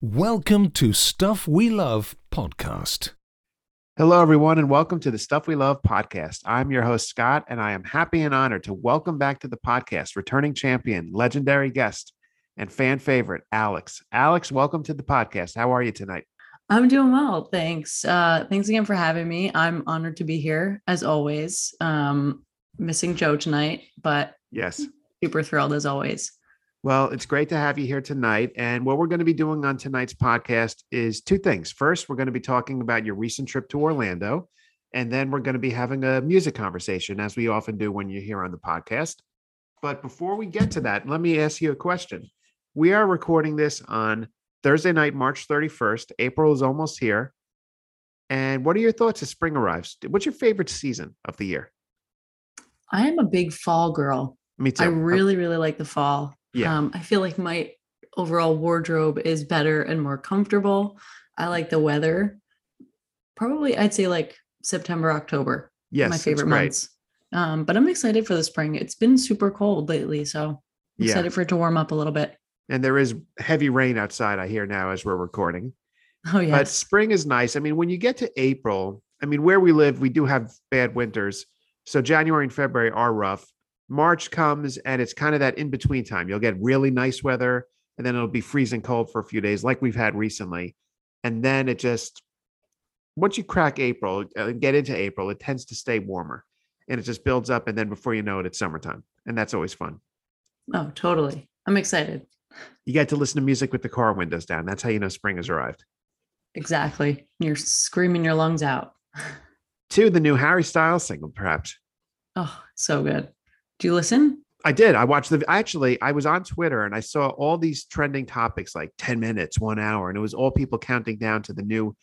Welcome to Stuff We Love podcast. Hello, everyone, and welcome to the Stuff We Love podcast. I'm your host, Scott, and I am happy and honored to welcome back to the podcast returning champion, legendary guest, and fan favorite, Alex. Alex, welcome to the podcast. How are you tonight? I'm doing well. Thanks. Uh, thanks again for having me. I'm honored to be here as always. Um, missing Joe tonight, but Yes. super thrilled as always. Well, it's great to have you here tonight. And what we're going to be doing on tonight's podcast is two things. First, we're going to be talking about your recent trip to Orlando. And then we're going to be having a music conversation, as we often do when you're here on the podcast. But before we get to that, let me ask you a question. We are recording this on Thursday night, March 31st. April is almost here. And what are your thoughts as spring arrives? What's your favorite season of the year? I am a big fall girl. Me too. I really, really like the fall. Yeah. Um, I feel like my overall wardrobe is better and more comfortable. I like the weather. Probably, I'd say like September, October. yes, my favorite months. Um, but I'm excited for the spring. It's been super cold lately, so I'm Yeah. excited for it to warm up a little bit. And there is heavy rain outside, I hear now as we're recording. Oh yeah. But spring is nice. I mean, when you get to April, I mean, where we live, we do have bad winters. So January and February are rough. March comes and it's kind of that in between time. You'll get really nice weather and then it'll be freezing cold for a few days, like we've had recently. And then it just, once you crack April uh, and get into April, it tends to stay warmer and it just builds up. And then before you know it, it's summertime. And that's always fun. oh, totally. I'm excited. You get to listen to music with the car windows down. That's how you know spring has arrived. Exactly. You're screaming your lungs out. To the new Harry Styles single, perhaps. Oh, so good. Do you listen? I did. I watched the. Actually, I was on Twitter and I saw all these trending topics like ten minutes, one hour, and it was all people counting down to the new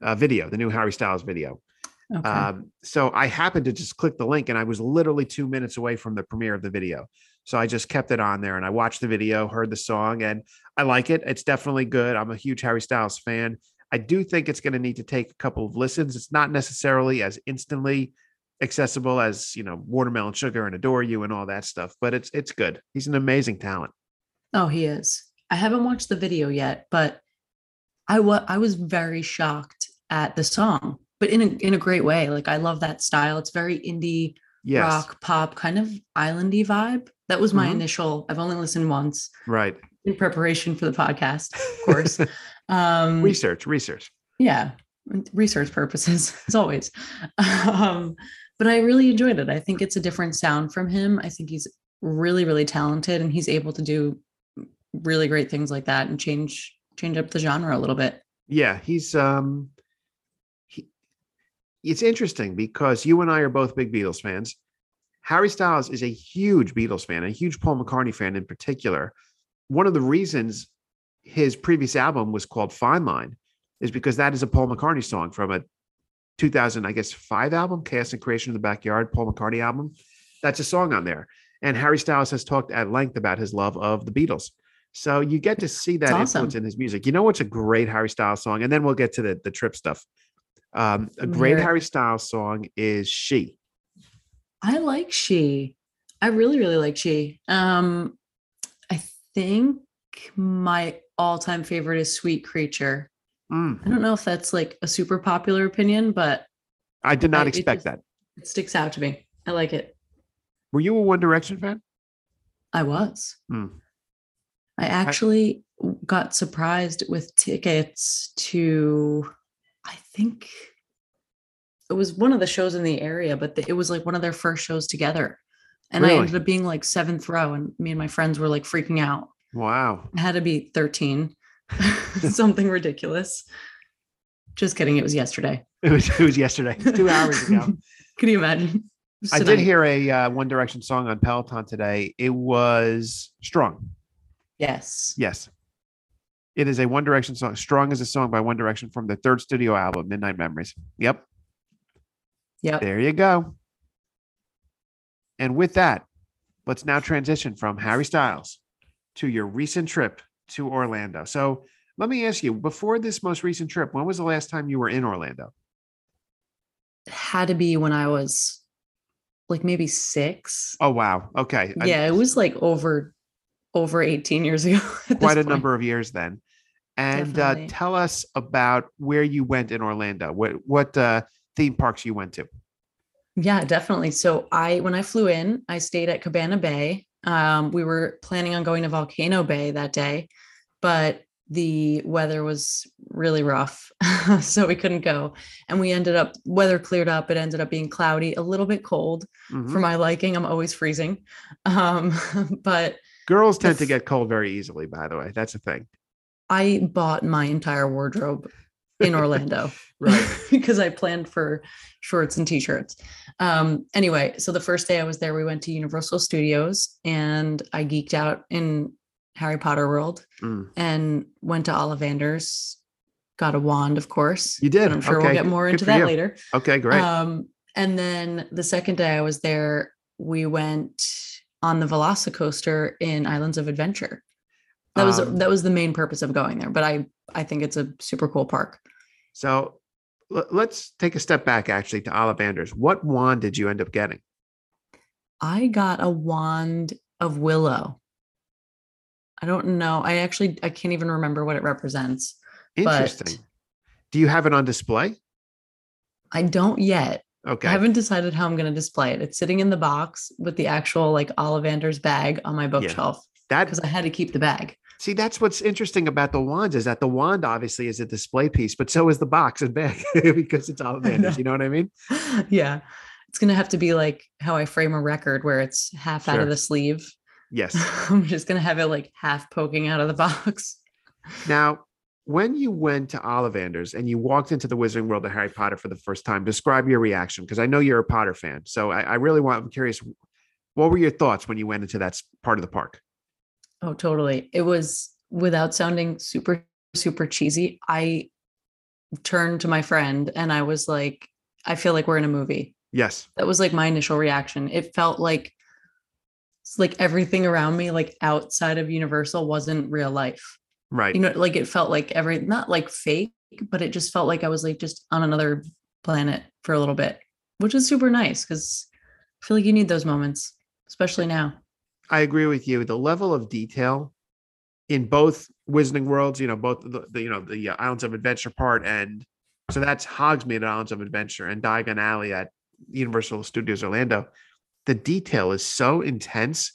uh, video, the new Harry Styles video. Okay. Um, so I happened to just click the link, and I was literally two minutes away from the premiere of the video. So I just kept it on there, and I watched the video, heard the song, and I like it. It's definitely good. I'm a huge Harry Styles fan. I do think it's going to need to take a couple of listens. It's not necessarily as instantly accessible as you know watermelon sugar and adore you and all that stuff but it's it's good he's an amazing talent oh, he is. I haven't watched the video yet, but I was I was very shocked at the song, but in a in a great way. Like I love that style. It's very indie yes rock pop kind of islandy vibe. That was my Mhm. initial. I've only listened once right in preparation for the podcast, of course. um research research yeah research purposes as always um but i really enjoyed it. I think it's a different sound from him. I think he's really really talented and he's able to do really great things like that and change change up the genre a little bit. Yeah he's um he, it's interesting because you and i are both big beatles fans. Harry styles is a huge beatles fan a huge paul mccartney fan in particular. One of the reasons his previous album was called fine line is because that is a paul mccartney song from a 2000 i guess five album chaos and creation in the backyard paul mccartney album. That's a song on there. And harry styles has talked at length about his love of the beatles. So you get to see that That's influence in his music. You know what's a great harry styles song? And then we'll get to the, the trip stuff. Um, a great harry styles song is she. I like she. I really really like she. Um i think my all-time favorite is sweet creature Mm, i don't know if that's like a super popular opinion but i did not I- it expect just- that it sticks out to me i like it were you a one direction fan I was. Hmm. I actually got surprised with tickets to, I think it was one of the shows in the area, but the- it was like one of their first shows together. And I ended up being like seventh row, and me and my friends were like freaking out. wow I had to be 13, something ridiculous. Just kidding. It was yesterday. it was it was yesterday two hours ago Can you imagine? I did hear a uh, one direction song on peloton today it was strong Yes. yes it is a one direction song strong is a song by one direction from their third studio album midnight memories yep Yep. There you go. And with that, let's now transition from Harry Styles to your recent trip to Orlando. So let me ask you before this most recent trip, when was the last time you were in Orlando? It had to be when I was like maybe six. Oh, wow. Okay. I- yeah, it was like over over 18 years ago. quite a point. number of years then. and uh, tell us about where you went in Orlando. What what uh, theme parks you went to? Yeah, definitely. So I when I flew in, I stayed at Cabana Bay. Um, we were planning on going to Volcano Bay that day, but the weather was really rough. so we couldn't go. And we ended up weather cleared up. It ended up being cloudy, a little bit cold Mhm. for my liking. I'm always freezing. Um, but Girls tend to get cold very easily. By the way, that's a thing. I bought my entire wardrobe in Orlando. Right. because I planned for shorts and t-shirts. Um, anyway, so the first day I was there, we went to Universal Studios and I geeked out in Harry Potter World Mm. and went to Ollivanders, got a wand, of course. You did? I'm sure Okay, we'll get more good into that you. later. Okay, great. Um, and then the second day I was there, we went on the Velocicoaster in Islands of Adventure. That was Um, that was the main purpose of going there, but I I think it's a super cool park. so l- let's take a step back actually to Ollivanders. What wand did you end up getting? I got a wand of willow. I don't know. I actually I can't even remember what it represents. Interesting. But Do you have it on display? I don't yet. Okay. I haven't decided how I'm going to display it. It's sitting in the box with the actual like Ollivander's bag on my bookshelf that because I had to keep the bag. See, that's what's interesting about the wands is that the wand obviously is a display piece, but so is the box and bag because it's know. Ollivanders. You know what I mean? yeah. It's going to have to be like how I frame a record where it's half out of the sleeve. Yes. I'm just going to have it like half poking out of the box. Now, when you went to Ollivanders and you walked into the Wizarding World of Harry Potter for the first time, describe your reaction because I know you're a Potter fan. So I, I really want. I'm curious. What were your thoughts when you went into that part of the park? Oh, totally. It was without sounding super, super cheesy. I turned to my friend and I was like, I feel like we're in a movie. Yes. That was like my initial reaction. It felt like like everything around me, like outside of Universal, wasn't real life. Right. You know, like it felt like every not like fake, but it just felt like I was like just on another planet for a little bit, which is super nice because I feel like you need those moments, especially now. I agree with you. The level of detail in both Wizarding Worlds, you know, both the, the you know the uh, Islands of Adventure part, and so that's Hogsmeade at Islands of Adventure and Diagon Alley at Universal Studios Orlando. The detail is so intense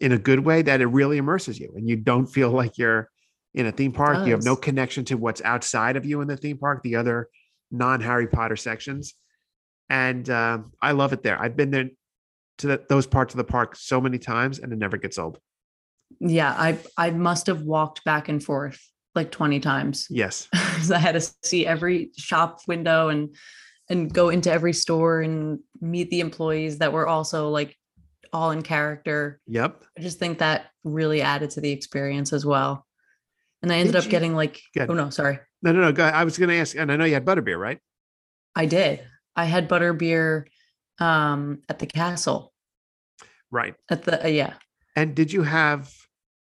in a good way that it really immerses you, and you don't feel like you're in a theme park. You have no connection to what's outside of you in the theme park, the other non Harry Potter sections, and um, I love it there. I've been there to that, those parts of the park so many times, and it never gets old. Yeah, I I must have walked back and forth like 20 times. Yes. I had to see every shop window and and go into every store and meet the employees that were also like all in character. Yep. I just think that really added to the experience as well. And I ended Did up you- getting like, Good. oh no, sorry. No, no, no. I was going to ask, and I know you had butterbeer, right? I did. I had butterbeer um at the castle. Right. At the uh, yeah, And did you have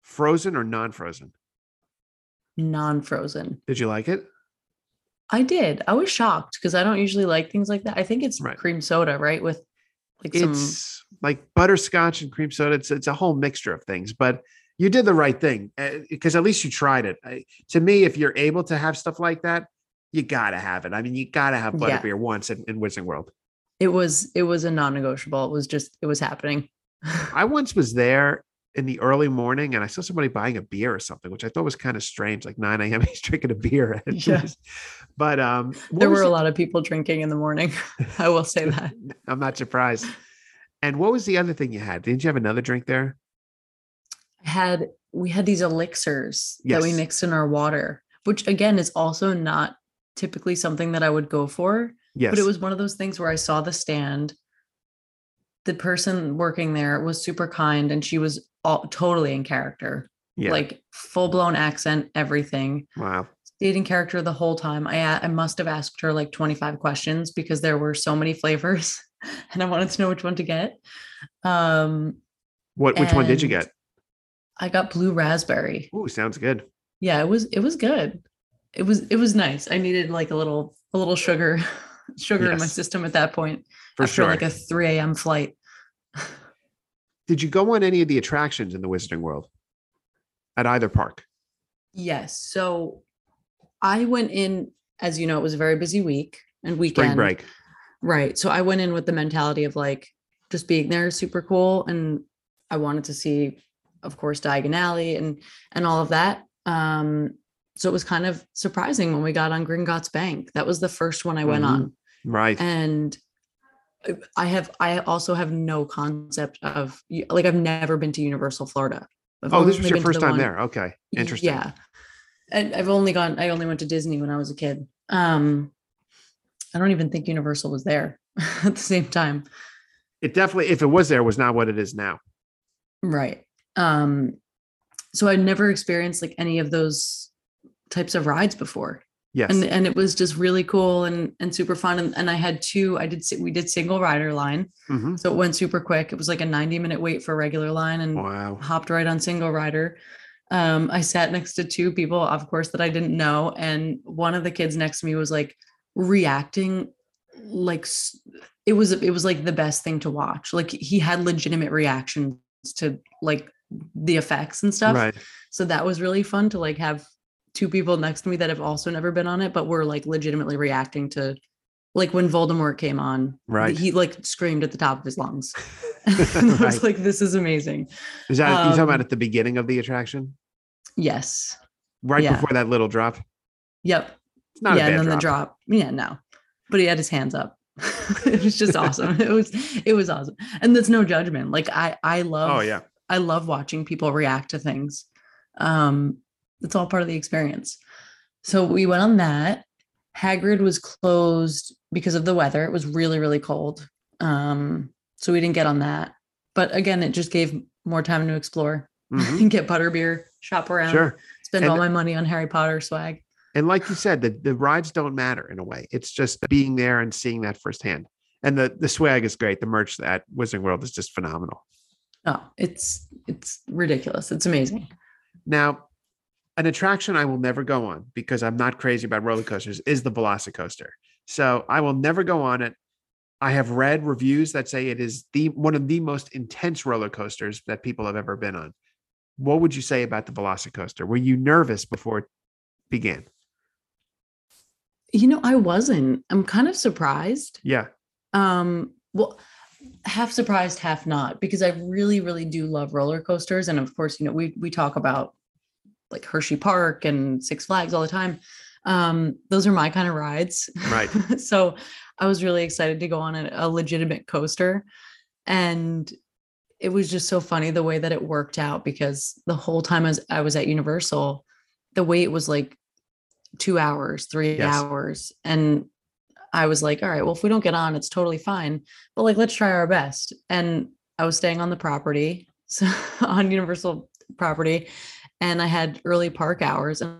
frozen or non-frozen? non-frozen. Did you like it? I did. I was shocked because I don't usually like things like that. I think it's Right. cream soda, right? With like some It's like butterscotch and cream soda. It's it's a whole mixture of things, but you did the right thing because at least you tried it. I, to me, if you're able to have stuff like that, you gotta have it. I mean, you gotta have Yeah. butterbeer once in, in Wizarding World. It was it was a non-negotiable. It was just it was happening. I once was there in the early morning and I saw somebody buying a beer or something, which I thought was kind of strange. Like 9 a.m. he's drinking a beer. Yeah. But um there were a lot of people drinking in the morning. I will say that. I'm not surprised. And what was the other thing you had? Didn't you have another drink there? had we had these elixirs that we mixed in our water, which again is also not typically something that I would go for. Yes. But it was one of those things where I saw the stand. The person working there was super kind and she was all totally in character, yeah. like full blown accent, everything. wow. Stayed in character the whole time. I I must have asked her like 25 questions because there were so many flavors and I wanted to know which one to get. Um What which one did you get? I got blue raspberry. Ooh, sounds good. yeah it was it was good it was it was nice i needed like a little a little sugar sugar in my system at that point For sure. like a 3 a.m flight did you go on any of the attractions in the Wizarding World? At either park? yes so I went in, as you know, it was a very busy week and weekend. Spring break. Right. So I went in with the mentality of like just being there is super cool. And I wanted to see, of course, Diagon Alley and and all of that. Um, so it was kind of surprising when we got on Gringotts Bank. That was the first one I went Mhm. on. Right. And I- I have I also have no concept of like I've never been to Universal Florida. I've oh, this was your first the time one- there. Okay. Interesting. yeah. And I've only gone, I only went to Disney when I was a kid. Um, I don't even think Universal was there at the same time. It definitely, if it was there, was not what it is now. Right. Um, so I'd never experienced like any of those types of rides before. Yes. And and it was just really cool and and super fun. And, and I had two, I did we did single rider line. Mhm. So it went super quick. It was like a 90 minute wait for regular line and Wow. hopped right on single rider. Um, I sat next to two people, of course, that I didn't know, and one of the kids next to me was like reacting like it was it was like the best thing to watch. Like he had legitimate reactions to like the effects and stuff. Right. So that was really fun to like have two people next to me that have also never been on it, but were like legitimately reacting to like when Voldemort came on. Right. He like screamed at the top of his lungs. and I Right. was like, this is amazing. Is that you talking Um, about at the beginning of the attraction? Yes. Right yeah. before that little drop? Yep. It's not yeah, and then drop. the drop. Yeah, no. But he had his hands up. it was just awesome. It was it was awesome. And there's no judgment. Like I I love Oh, yeah. I love watching people react to things. Um it's all part of the experience. So we went on that. Hagrid was closed because of the weather. It was really really cold. Um so we didn't get on that. But again, it just gave more time to explore Mhm. and get butterbeer, shop around, Sure. spend And- all my money on Harry Potter swag. And like you said, the, the rides don't matter in a way. It's just being there and seeing that firsthand. And the the swag is great. The merch at Wizarding World is just phenomenal. Oh, it's it's ridiculous. It's amazing. Now, an attraction I will never go on because I'm not crazy about roller coasters is the Velocicoaster. So I will never go on it. I have read reviews that say it is the one of the most intense roller coasters that people have ever been on. What would you say about the Velocicoaster? Were you nervous before it began? You know, I wasn't. I'm kind of surprised. Yeah. Um, well, half surprised, half not, because I really, really do love roller coasters. And of course, you know, we we talk about like Hershey Park and Six Flags all the time. Um, those are my kind of rides. Right. so I was really excited to go on a, a legitimate coaster. And it was just so funny the way that it worked out because the whole time as I was at Universal, the wait was like two hours, three Yes. hours. And I was like, all right, well, if we don't get on, it's totally fine. But like, let's try our best. And I was staying on the property, so on Universal property, and I had early park hours. And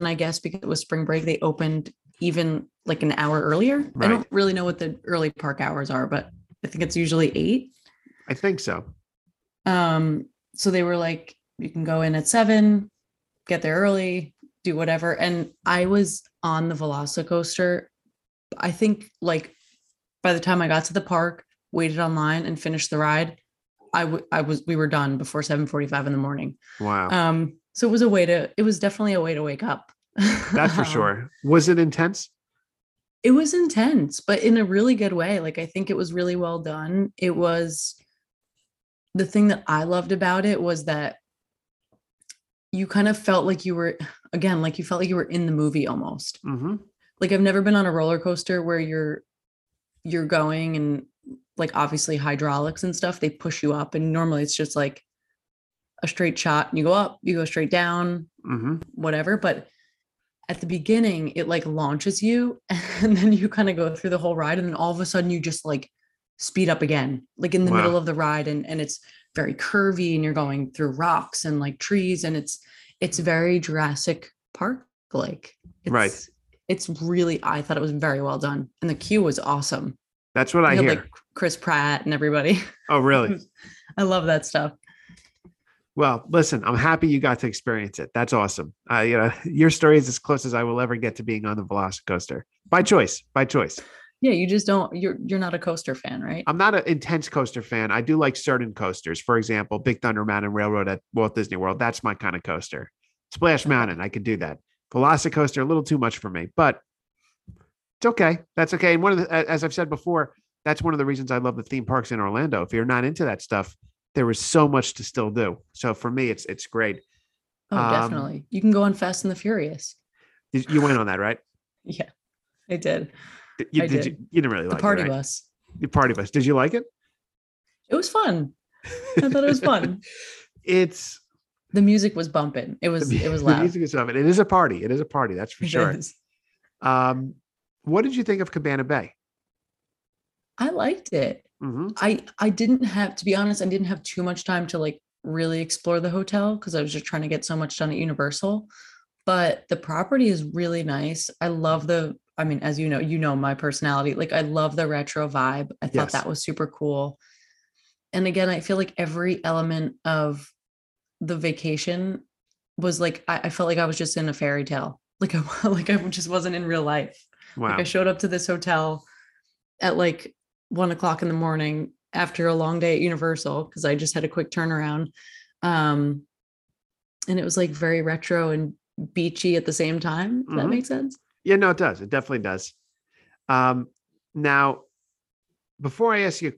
I guess because it was spring break, they opened even like an hour earlier. I don't really know what the early park hours are, but I think it's usually eight. I think so. Um, so they were like, you can go in at seven, get there early, do whatever. And I was on the Velocicoaster. I think like by the time I got to the park, waited online and finished the ride, I w- I was we were done before 7:45 in the morning. Wow. Um, so it was a way to it was definitely a way to wake up. That's for Um, sure. Was it intense? it was intense but in a really good way like i think it was really well done it was the thing that i loved about it was that you kind of felt like you were again like you felt like you were in the movie almost hmm like i've never been on a roller coaster where you're you're going and like obviously hydraulics and stuff they push you up and normally it's just like a straight shot and you go up you go straight down hmm whatever but at the beginning it like launches you and then you kind of go through the whole ride and then all of a sudden you just like speed up again like in the middle of the ride and and it's very curvy and you're going through rocks and like trees and it's it's very Jurassic Park like it's, Right. it's really I thought it was very well done and the queue was awesome That's what I hear. like Chris Pratt and everybody oh, really? I love that stuff Well, listen, I'm happy you got to experience it. That's awesome. Uh, you know, your story is as close as I will ever get to being on the Velocicoaster by choice. By choice. yeah you just don't you're you're not a coaster fan right I'm not an intense coaster fan. I do like certain coasters. For example, Big Thunder Mountain Railroad at Walt Disney World. That's my kind of coaster. Splash Mountain, I could do that. Velocicoaster a little too much for me, but it's okay. That's okay. And one of the, as I've said before, that's one of the reasons I love the theme parks in Orlando. If you're not into that stuff, there is so much to still do. So for me, it's it's great. Oh, Um, definitely. You can go on Fast and the Furious. You you went on that, right? Yeah, I did. You, I did did. You, you didn't really The like party it, right? bus. The party bus. Did you like it? It was fun. I thought it was fun. it's The music was bumping. It was the, it was loud. the music is of it. It is a party. It is a party. That's for It sure. is. Um, what did you think of Cabana Bay? I liked it. hmm I I didn't have to be honest, I didn't have too much time to like really explore the hotel because I was just trying to get so much done at Universal. But the property is really nice. I love the I mean, as you know, you know my personality. Like I love the retro vibe. I thought Yes. that was super cool. And again, I feel like every element of the vacation was like I, I felt like I was just in a fairy tale. Like I like I just wasn't in real life. Wow. Like I showed up to this hotel at like one o'clock in the morning after a long day at Universal because I just had a quick turnaround. Um, and it was like very retro and beachy at the same time. Does that Mhm. make sense? Yeah, no, it does. It definitely does. Um, now, before I ask you,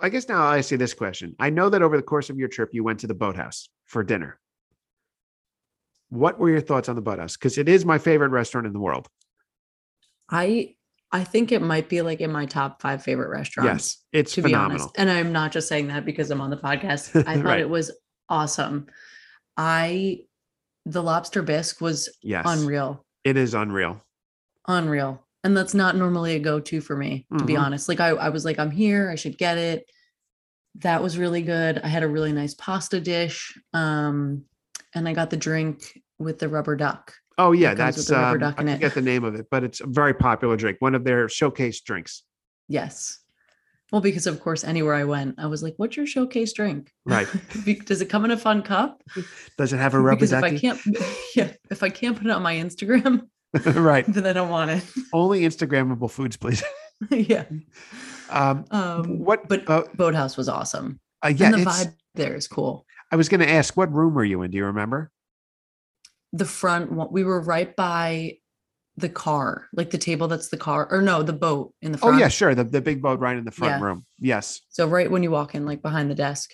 I guess now I'll ask you this question. I know that over the course of your trip, you went to the boathouse for dinner. What were your thoughts on the boathouse? Because it is my favorite restaurant in the world. I I think it might be like in my top five favorite restaurants. Yes, it's to be phenomenal. honest. And I'm not just saying that because I'm on the podcast. I thought Right. it was awesome. I the lobster bisque was Yes, unreal. it is unreal. unreal and that's not normally a go-to for me to be Mhm. honest like I, I was like i'm here i should get it that was really good i had a really nice pasta dish um and i got the drink with the rubber duck Oh yeah, that's um, I it. forget the name of it, but it's a very popular drink. One of their showcase drinks. yes well because of course anywhere i went i was like what's your showcase drink Right. Does it come in a fun cup Does it have a rubber because if i can't yeah if i can't put it on my instagram right. then i don't want it Only Instagrammable foods, please. yeah Um, um what? but uh, boathouse was awesome uh, yeah, and the vibe there is cool I was going to ask, what room were you in? Do you remember? The front one we were right by the car like the table that's the car or no the boat in the front. Oh yeah, sure. The the big boat right in the front Yeah. room. Yes, so right when you walk in like behind the desk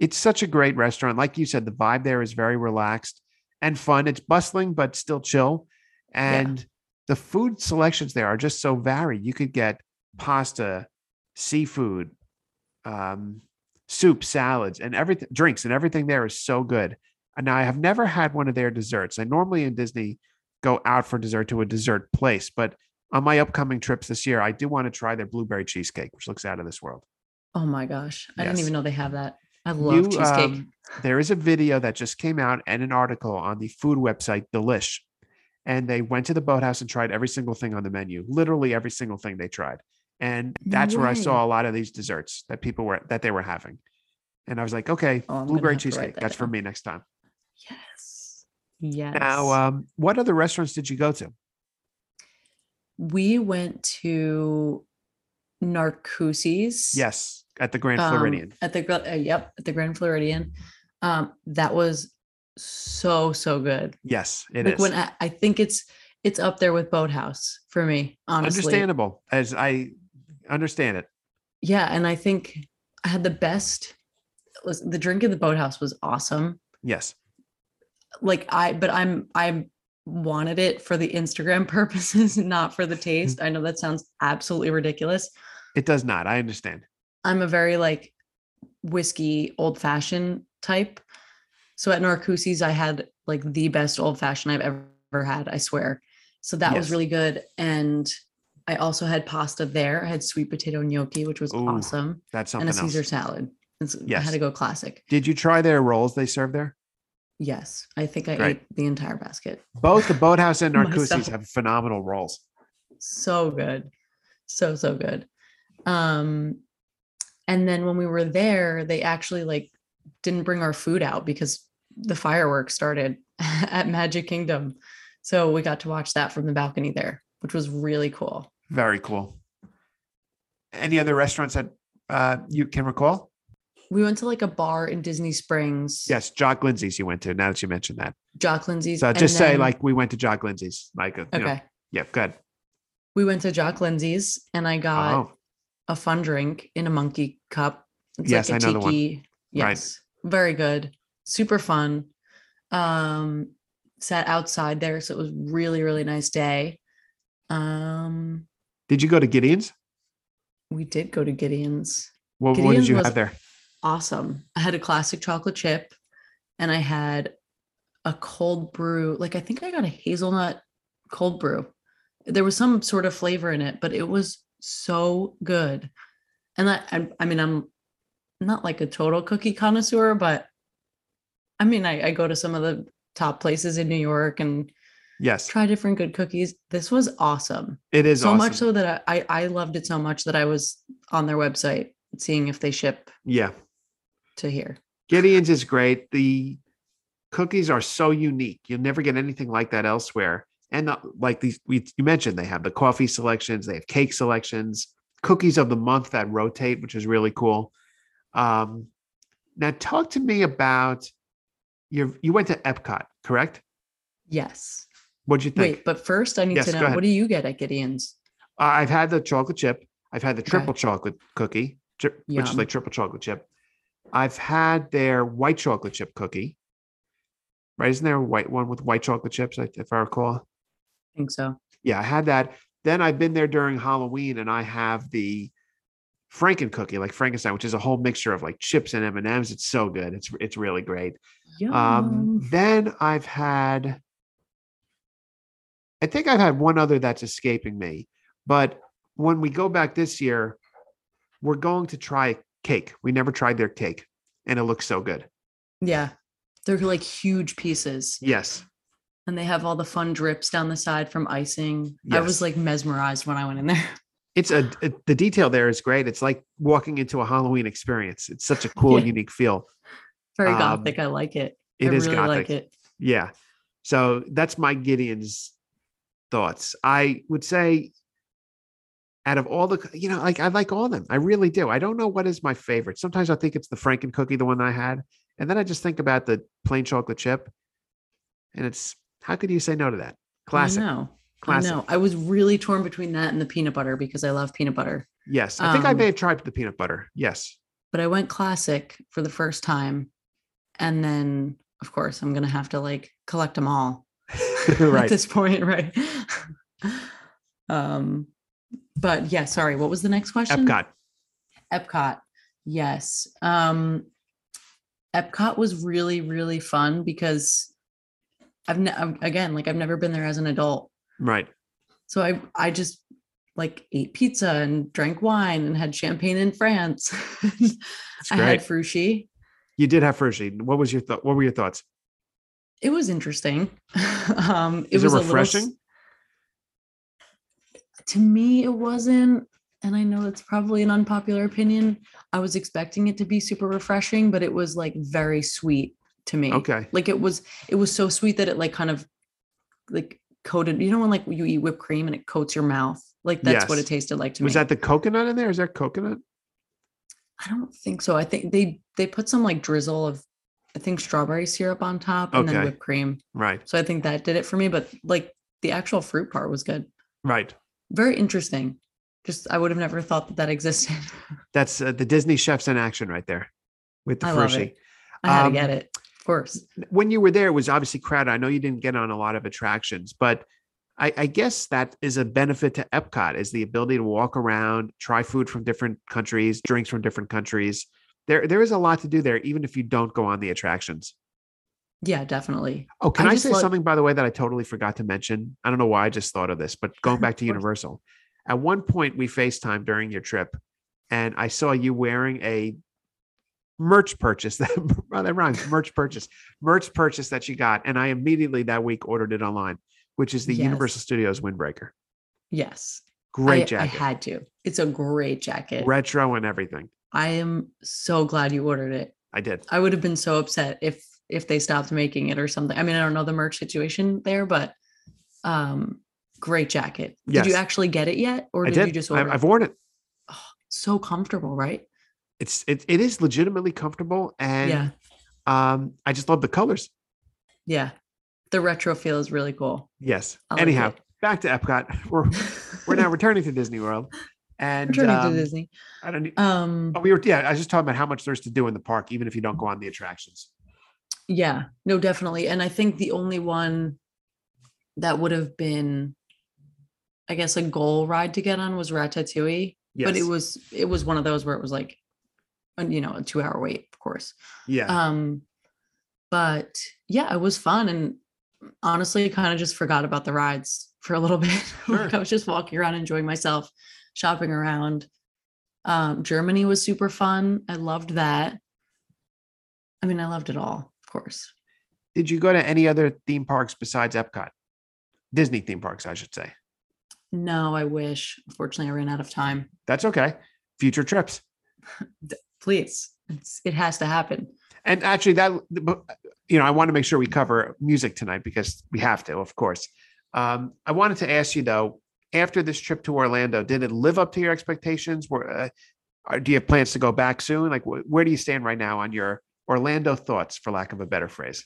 it's such a great restaurant. Like you said, the vibe there is very relaxed and fun. It's bustling but still chill, and the food selections there are just so varied. You could get pasta, seafood, um, soup, salads, and everything, drinks, and everything there is so good. And now I have never had one of their desserts. I normally in Disney go out for dessert to a dessert place, but on my upcoming trips this year, I do want to try their blueberry cheesecake, which looks out of this world. oh my gosh i didn't even know they have that i love You, cheesecake um, there is a video that just came out and an article on the food website Delish. And they went to the boathouse and tried every single thing on the menu, literally every single thing they tried. And No that's where I saw a lot of these desserts that people were that they were having. And I was like, okay, Oh, blueberry have to write cheesecake. that That's for me next time. Yes yes Now, um, what other restaurants did you go to? we went to narcoossee's Yes, at the Grand um, Floridian. at the Gra- uh, yep at the grand floridian um that was so so good Yes, it like is. when I, I think it's it's up there with boathouse for me honestly Understandable, as I understand it. yeah and i think i had the best listen, the drink in the boathouse was awesome Yes, like i but i'm i wanted it for the instagram purposes not for the Mm-hmm. taste i know that sounds absolutely ridiculous it does not. I understand. i'm a very like whiskey old fashioned type so at narcoossee's i had like the best old fashioned i've ever had i swear so that was really good and i also had pasta there i had sweet potato gnocchi which was Ooh, awesome That's something and a Caesar else. salad. It's, I Yes. had to go classic. Did you try their rolls they serve there? Yes, I think I Great. ate the entire basket. Both the Boathouse and Narcoossee's have phenomenal rolls. So good, so so good. Um, and then when we were there, they actually like didn't bring our food out because the fireworks started at Magic Kingdom, so we got to watch that from the balcony there, which was really cool. Very cool. Any other restaurants that uh, you can recall? We went to like a bar in Disney Springs. Yes, Jock Lindsey's you went to. Now that you mentioned that, Jock Lindsey's. so just say then- like we went to Jock Lindsey's. Like, you know, okay. yeah, good. We went to Jock Lindsey's and I got Oh, a fun drink in a monkey cup. It's Yes, like a I know the one. tiki. Right. Yes. Very good. Super fun. Um sat outside there, so it was really, really nice day. Um did you go to Gideon's? we did go to Gideon's. What, what did you was- have there? Awesome. I had a classic chocolate chip and I had a cold brew. Like I think I got a hazelnut cold brew. There was some sort of flavor in it, but it was so good. And that I, I mean, I'm not like a total cookie connoisseur, but I mean, I, I go to some of the top places in New York and Yes, try different good cookies. This was awesome. it is so awesome. much so that I, I I loved it so much that I was on their website seeing if they ship yeah, to here. Gideon's is great. The cookies are so unique. You'll never get anything like that elsewhere. And uh, like these, we you mentioned, they have the coffee selections, they have cake selections, cookies of the month that rotate, which is really cool. Um, now, talk to me about your. You went to Epcot, correct? Yes. What'd you think? Wait, but first I need Yes, to know what do you get at Gideon's? Uh, I've had the chocolate chip. I've had the Okay. triple chocolate cookie, which is like triple chocolate chip. I've had their white chocolate chip cookie. Right? Isn't there a white one with white chocolate chips, if I recall? I think so. Yeah, I had that. Then I've been there during Halloween, and I have the Franken cookie, like Frankenstein, which is a whole mixture of like chips and M and M's. It's so good. It's it's really great. Yum. Um, then I've had, I think I've had one other that's escaping me. But when we go back this year, we're going to try cake. We never tried their cake, and it looks so good. yeah. They're like huge pieces Yes, and they have all the fun drips down the side from icing. I was like mesmerized when I went in there. it's a it- the detail there is great. It's like walking into a Halloween experience. It's such a cool, Yeah. unique feel. Very Um, gothic. I like it. It I is really gothic. like it. Yeah. So that's my Gideon's thoughts. I would say out of all the, you know, like I like all of them. I really do. I don't know what is my favorite. Sometimes I think it's the Franken cookie, the one that I had. And then I just think about the plain chocolate chip. And it's, how could you say no to that? Classic. I know. Classic. I know. I was really torn between that and the peanut butter because I love peanut butter. Yes. I think I Um, may have tried the peanut butter. Yes. But I went classic for the first time. And then, of course, I'm going to have to like collect them all. at this point, right? um, but yeah, sorry. What was the next question? Epcot. Epcot. Yes. Um, Epcot was really, really fun because I've ne- again, like I've never been there as an adult, Right. so I I just like ate pizza and drank wine and had champagne in France. I had frushi. You did have Frushi. What was your thought? What were your thoughts? It was interesting. um, it Is it was a little refreshing? To me it wasn't and i know it's probably an unpopular opinion i was expecting it to be super refreshing but it was like very sweet to me Okay. like it was it was so sweet that it like kind of like coated you know when like you eat whipped cream and it coats your mouth like that's what it tasted like to Was me Was that the coconut in there? Is there coconut? i don't think so i think they they put some like drizzle of i think strawberry syrup on top and then whipped cream Right. so i think that did it for me but like the actual fruit part was good Right. Very interesting just i would have never thought that that existed That's uh, the Disney chefs in action right there with the I love it. I had Um, to get it, of course. When you were there, it was obviously crowded. I know you didn't get on a lot of attractions, but I, I guess that is a benefit to Epcot is the ability to walk around, try food from different countries, drinks from different countries. There, there is a lot to do there, even if you don't go on the attractions. Yeah, definitely. Oh, can I I, say something by the way that I totally forgot to mention? I don't know why I just thought of this, but going back to Universal, at one point we FaceTime during your trip, and I saw you wearing a merch purchase that well, that rhymes merch purchase merch purchase that you got, and I immediately that week ordered it online, which is the Yes. Universal Studios windbreaker. Yes. Great I, jacket, I had to. It's a great jacket. retro and everything. I am so glad you ordered it. I did. I would have been so upset if if they stopped making it or something. I mean, I don't know the merch situation there, but um great jacket. Did you actually get it yet? Or did, did. you just I, order I've worn it. so comfortable, right? it's it, it is legitimately comfortable and yeah. um I just love the colors. Yeah. The retro feel is really cool. Yes. Like Anyhow, it. back to Epcot. We're we're now returning to Disney World. And returning um, to Disney. I don't need, Um oh, we were yeah, I was just talking about how much there's to do in the park, even if you don't go on the attractions. Yeah, no, definitely. And I think the only one that would have been, I guess, a goal ride to get on was Ratatouille. Yes. But it was it was one of those where it was like, you know, a two hour wait, of course. yeah. Um, but yeah, it was fun, and honestly, kind of just forgot about the rides for a little bit. like I was just walking around, enjoying myself, shopping around. Um, Germany was super fun. I loved that. I mean, I loved it all, course. Did you go to any other theme parks besides Epcot? Disney theme parks, I should say. No, I wish. Unfortunately, I ran out of time. That's okay. Future trips. Please, it's, it has to happen. And actually, that you know, I want to make sure we cover music tonight because we have to, of course. Um, I wanted to ask you though, after this trip to Orlando, did it live up to your expectations? Were uh, or do you have plans to go back soon? Like, wh- where do you stand right now on your Orlando thoughts, for lack of a better phrase?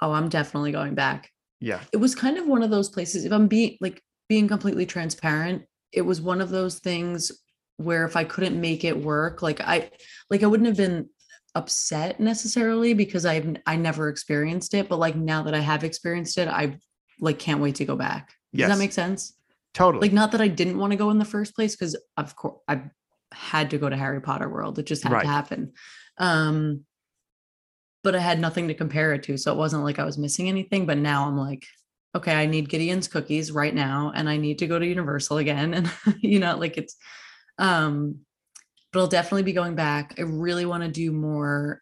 Oh, I'm definitely going back. Yeah, it was kind of one of those places if i'm being like being completely transparent it was one of those things where if i couldn't make it work like i like i wouldn't have been upset necessarily because i've i never experienced it but like now that i have experienced it i like can't wait to go back does Yes. that make sense totally. like not that i didn't want to go in the first place because of course i had to go to harry potter world it just had Right. to happen um but i had nothing to compare it to so it wasn't like i was missing anything but now i'm like okay i need gideon's cookies right now and i need to go to universal again and you know like it's um but i'll definitely be going back i really want to do more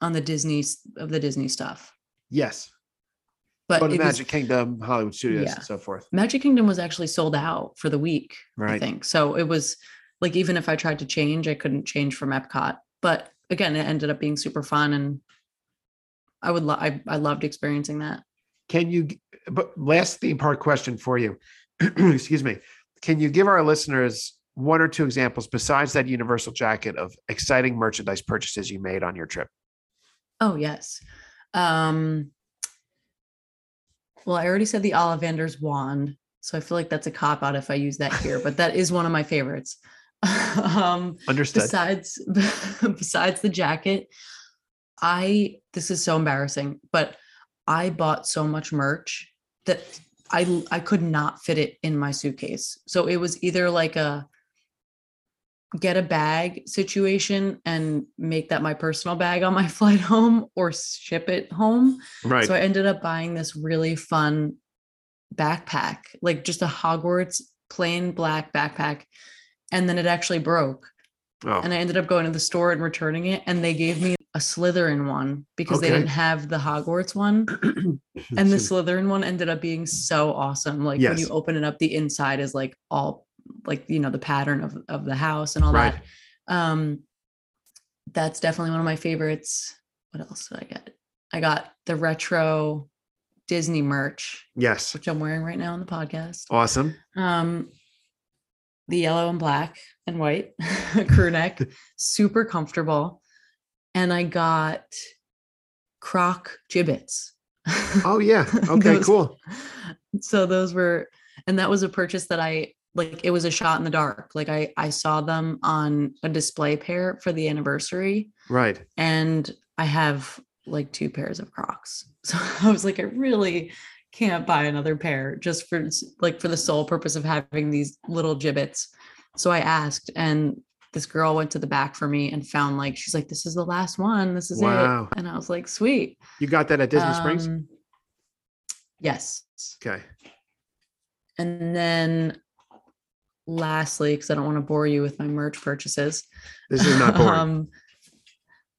on the disney of the disney stuff yes. but Go it was- Magic Kingdom, Hollywood Studios, Yeah. and so forth. Magic Kingdom was actually sold out for the week, I Right. think. So it was like even if I tried to change, I couldn't change from Epcot. But again, it ended up being super fun and I would love I, I loved experiencing that. Can you? But last theme park question for you. Excuse me. Can you give our listeners one or two examples besides that Universal jacket of exciting merchandise purchases you made on your trip? Oh yes. Um well, I already said the Ollivander's wand. So I feel like that's a cop out if I use that here, but that is one of my favorites. um Understood. besides besides the jacket i this is so embarrassing but i bought so much merch that I I could not fit it in my suitcase so it was either like a get a bag situation and make that my personal bag on my flight home or ship it home right. so I ended up buying this really fun backpack, like just a Hogwarts plain black backpack. And then it actually broke. oh, And I ended up going to the store and returning it. And they gave me a Slytherin one because they didn't have the Hogwarts one. And the. Slytherin one ended up being so awesome. Like when you open it up, the inside is like all like you know the pattern of of the house and all Right. that. Um that's definitely one of my favorites. What else did I get? I got the retro Disney merch, yes. which I'm wearing right now on the podcast. Awesome. Um the yellow and black and white crew neck, super comfortable. And I got croc Jibbitz. Oh yeah. Okay. Those- cool. so those were and that was a purchase that i like it was a shot in the dark like i i saw them on a display pair for the anniversary Right. and i have like two pairs of crocs so i was like i really can't buy another pair just for like for the sole purpose of having these little Jibbitz so i asked and this girl went to the back for me and found like she's like this is the last one this is Wow. it and i was like sweet You got that at Disney Springs. Um, yes Okay. And then lastly, because I don't want to bore you with my merch purchases. This is not boring. um,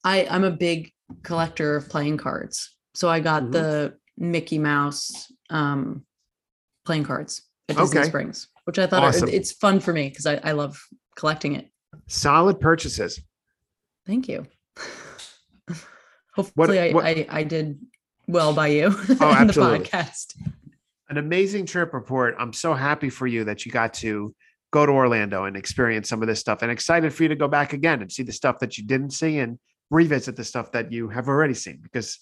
I, I'm a big collector of playing cards. So I got Mhm. the Mickey Mouse um, playing cards at Disney Okay. Springs, which I thought are- Awesome. it's fun for me because I, I love collecting it. Solid purchases. Thank you. Hopefully, I, what- I, I did well by you Oh, in the podcast. An amazing trip report. I'm so happy for you that you got to go to Orlando and experience some of this stuff and excited for you to go back again and see the stuff that you didn't see and revisit the stuff that you have already seen because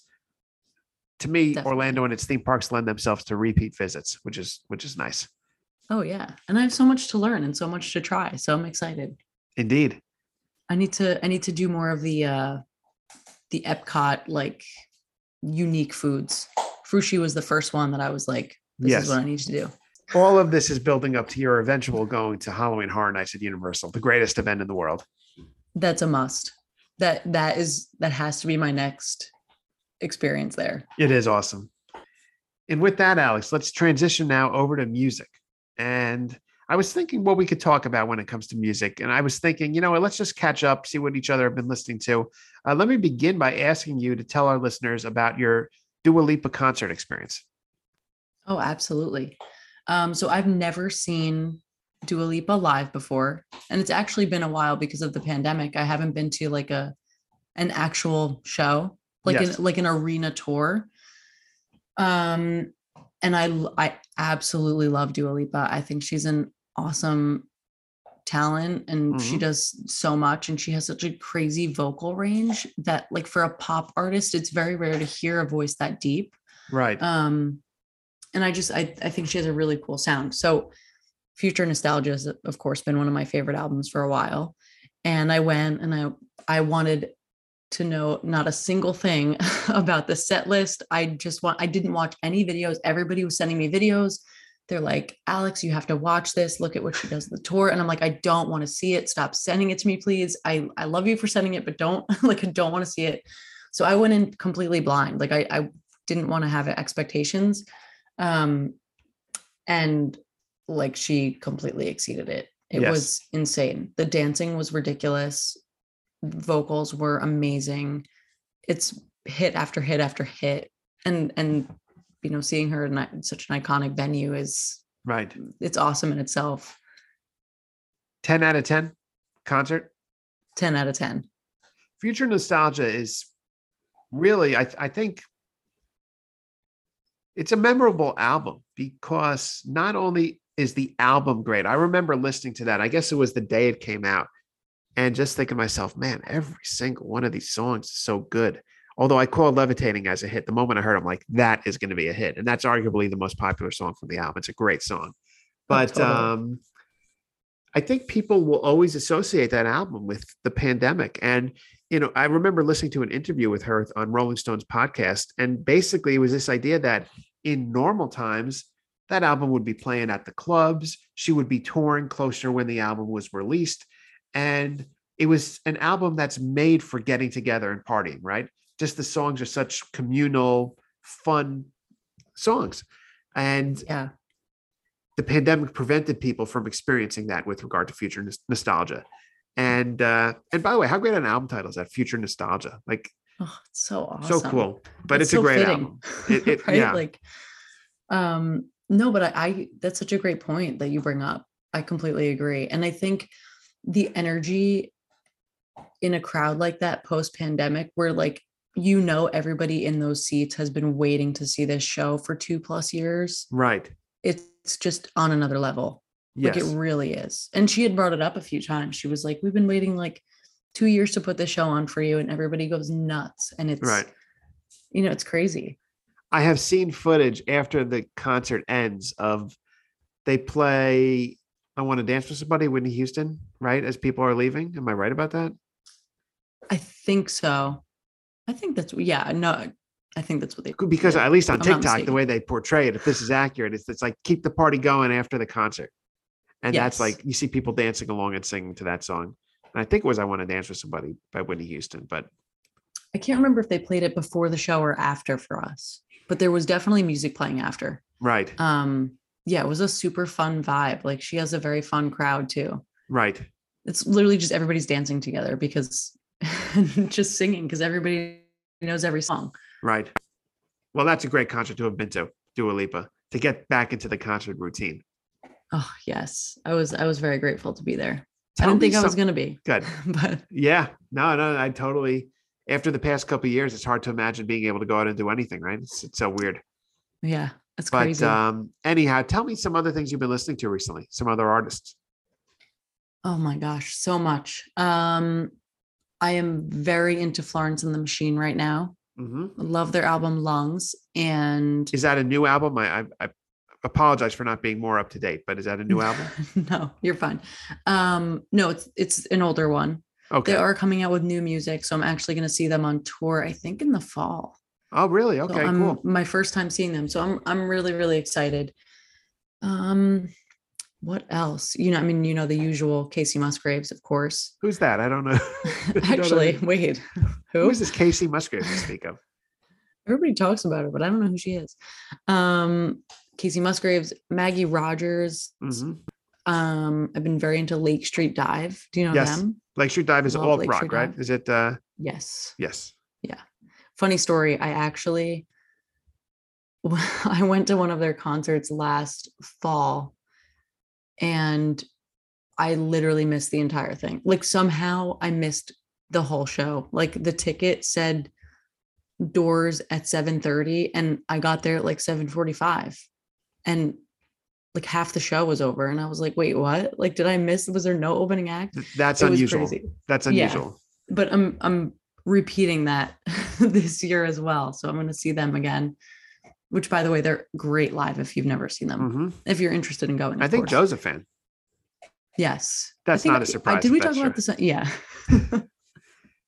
to me Definitely. Orlando and its theme parks lend themselves to repeat visits which is which is nice Oh yeah. And I have so much to learn and so much to try. So I'm excited. Indeed I need to I need to do more of the uh the Epcot like unique foods. Frushi was the first one that I was like, this Yes. is what I need to do. all of this is building up to your eventual going to Halloween Horror Nights at Universal the greatest event in the world That's a must. That that is that has to be my next experience there. It is awesome. And with that, Alex, let's transition now over to music. And I was thinking what we could talk about when it comes to music. And I was thinking, you know what, let's just catch up, see what each other have been listening to. Uh, let me begin by asking you to tell our listeners about your Dua Lipa concert experience. Oh, absolutely. Um, so I've never seen Dua Lipa live before, and it's actually been a while because of the pandemic. I haven't been to like a an actual show, like Yes. an like an arena tour. Um, and I I absolutely love Dua Lipa. I think she's an awesome talent and she Mhm. does so much and she has such a crazy vocal range that like for a pop artist it's very rare to hear a voice that deep. Right. um and i just i, I think she has a really cool sound. So future nostalgia has of course been one of my favorite albums for a while. And i went and i i wanted to know not a single thing about the set list. I just want i didn't watch any videos. Everybody was sending me videos they're like alex you have to watch this. Look at what she does the tour. And i'm like i don't want to see it. Stop sending it to me please. I i love you for sending it but don't like i don't want to see it. So i went in completely blind. Like i i didn't want to have expectations um and like she completely exceeded it. It Yes. was insane. The dancing was ridiculous. Vocals were amazing. It's hit after hit after hit. And and you know seeing her in such an iconic venue is right. it's awesome in itself 10 out of 10 concert. 10 out of 10 Future Nostalgia is really, I, I think, it's a memorable album because not only is the album great, I remember listening to that. I guess it was the day it came out, and just thinking to myself, man, every single one of these songs is so good. Although I call Levitating as a hit, the moment I heard, it, I'm like, that is going to be a hit, and that's arguably the most popular song from the album. It's a great song, but totally. um, I think people will always associate that album with the pandemic. And, you know, I remember listening to an interview with her on Rolling Stone's podcast. And basically, it was this idea that in normal times, that album would be playing at the clubs. She would be touring closer when the album was released. And it was an album that's made for getting together and partying, right? Just the songs are such communal, fun songs. And yeah the pandemic prevented people from experiencing that with regard to future nostalgia. And uh, and by the way, how great an album title is that? Future nostalgia, like oh it's so awesome so cool. But it's, so a great fitting, album. It- it- right yeah. like um no but I, I that's such a great point that you bring up i completely agree and i think the energy in a crowd like that post pandemic where like you know everybody in those seats has been waiting to see this show for two plus years Right. it's just on another level Yes. like it really is and she had brought it up a few times she was like we've been waiting like two years to put this show on for you and everybody goes nuts and it's right. you know it's crazy I have seen footage after the concert ends of they play I Want to Dance with Somebody, Whitney Houston, right? As people are leaving. Am I right about that? I think so. I think that's yeah. No, I think that's what they Because at least on I'm TikTok, the way they portray it, if this is accurate, it's, it's like keep the party going after the concert. And that's like you see people dancing along and singing to that song. And I think it was I Want to Dance with Somebody by Whitney Houston, but I can't remember if they played it before the show or after for us, but there was definitely music playing after. right, Um, yeah, it was a super fun vibe. Like she has a very fun crowd too. right. It's literally just everybody's dancing together because just singing because everybody knows every song. Right. Well, that's a great concert to have been to, Dua Lipa, to get back into the concert routine. Oh yes, I was I was very grateful to be there. Tell I didn't me think I was gonna be, Good. but Yeah. No, no, I totally. After the past couple of years, it's hard to imagine being able to go out and do anything, right? It's, it's so weird. yeah, it's But crazy. um, anyhow, tell me some other things you've been listening to recently, some other artists. Oh my gosh, so much. Um, I am very into Florence and the Machine right now. hmm Love their album Lungs. And Is that a new album? I, I, I apologize for not being more up to date, but is that a new album? no, you're fine. Um, no, it's it's an older one. Okay. They are coming out with new music. So I'm actually gonna see them on tour, I think in the fall. oh, really? So Okay, I'm cool. my first time seeing them. So I'm I'm really, really excited. Um, what else? You know, I mean, you know, the usual Kacey Musgraves, of course. Who's that? I don't know. You know Actually, mean? wait, who who? is this Kacey Musgrave to speak of? Everybody talks about her, but I don't know who she is. Um, Kacey Musgraves, Maggie Rogers. hmm Um, I've been very into Lake Street Dive. Do you know Yes. them? Lake Street Dive is Lake rock, Street right? Dive. Is it? uh Yes. Yes. Yeah. Funny story. I actually I went to one of their concerts last fall and I literally missed the entire thing. Like somehow I missed the whole show. Like the ticket said doors at 7:30 and I got there at like 7:45 and like half the show was over and I was like, "Wait, what? Like did I miss was there no opening act?" That's It unusual. crazy. That's Yeah. unusual. But I'm I'm repeating that this year as well. So I'm going to see them again. Which by the way, they're great live if you've never seen them. hmm If you're interested in going. I think course. Joe's a fan. Yes. I That's not a I- surprise, Did we talk about sure. this? Yeah.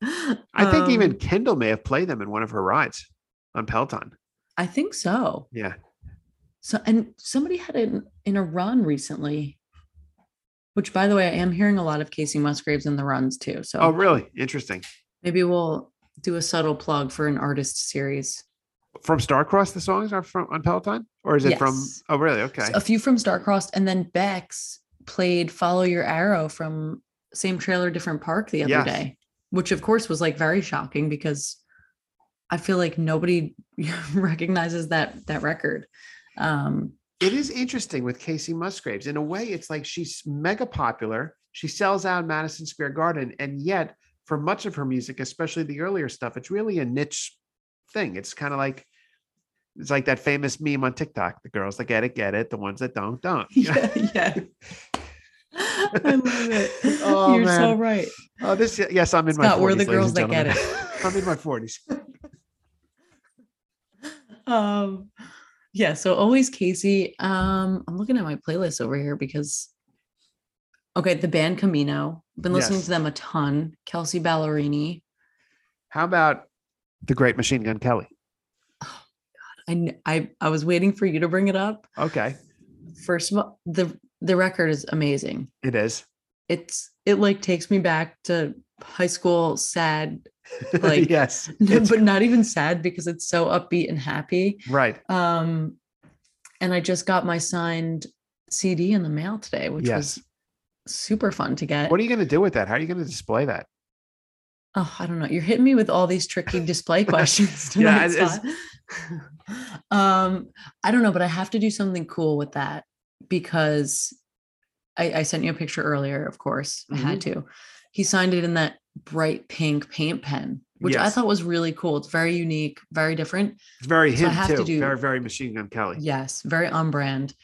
I think even Um, Kendall may have played them in one of her rides on Peloton. I think so. Yeah. So and somebody had it in- in a run recently. Which by the way, I am hearing a lot of Kacey Musgraves in the runs too. So Oh, really? Interesting. maybe we'll do a subtle plug for an artist series. From Starcross, the songs are from on Peloton, or is it from? Oh, really? Okay. a few from Starcrossed, and then Becs played "Follow Your Arrow" from same trailer, different park the other Yes. day, which of course was like very shocking because I feel like nobody recognizes that that record. Um, It is interesting with Kacey Musgraves. In a way, it's like she's mega popular. She sells out Madison Square Garden, and yet for much of her music, especially the earlier stuff, it's really a niche thing. It's kind of like it's like that famous meme on TikTok: the girls that get it, get it; the ones that don't, don't. Yeah, yeah. I love it. Oh, You're so right. Oh, this yes, I'm in my. we're 40s, the girls that get gentlemen. I'm in my 40s. Um, yeah. So always Kacey. Um, I'm looking at my playlist over here because okay, the band Camino. Been listening Yes. to them a ton. Kelsea Ballerini. How about the Great Machine Gun Kelly? I, kn- I I was waiting for you to bring it up. Okay, First of all, the the record is amazing. it is. It's it like takes me back to high school sad, Like, yes, but not even sad because it's so upbeat and happy. right. Um, and I just got my signed CD in the mail today, which Yes. was super fun to get. What are you going to do with that? How are you going to display that? Oh, I don't know. You're hitting me with all these tricky display questions Yeah, tonight. it is. Um, I don't know, but I have to do something cool with that because I, I sent you a picture earlier, of course. I had Mm-hmm. to. He signed it in that bright pink paint pen, which I thought was really cool. It's very unique, very different. It's very So I him have to do- very, very Machine Gun Kelly. Yes, very on brand.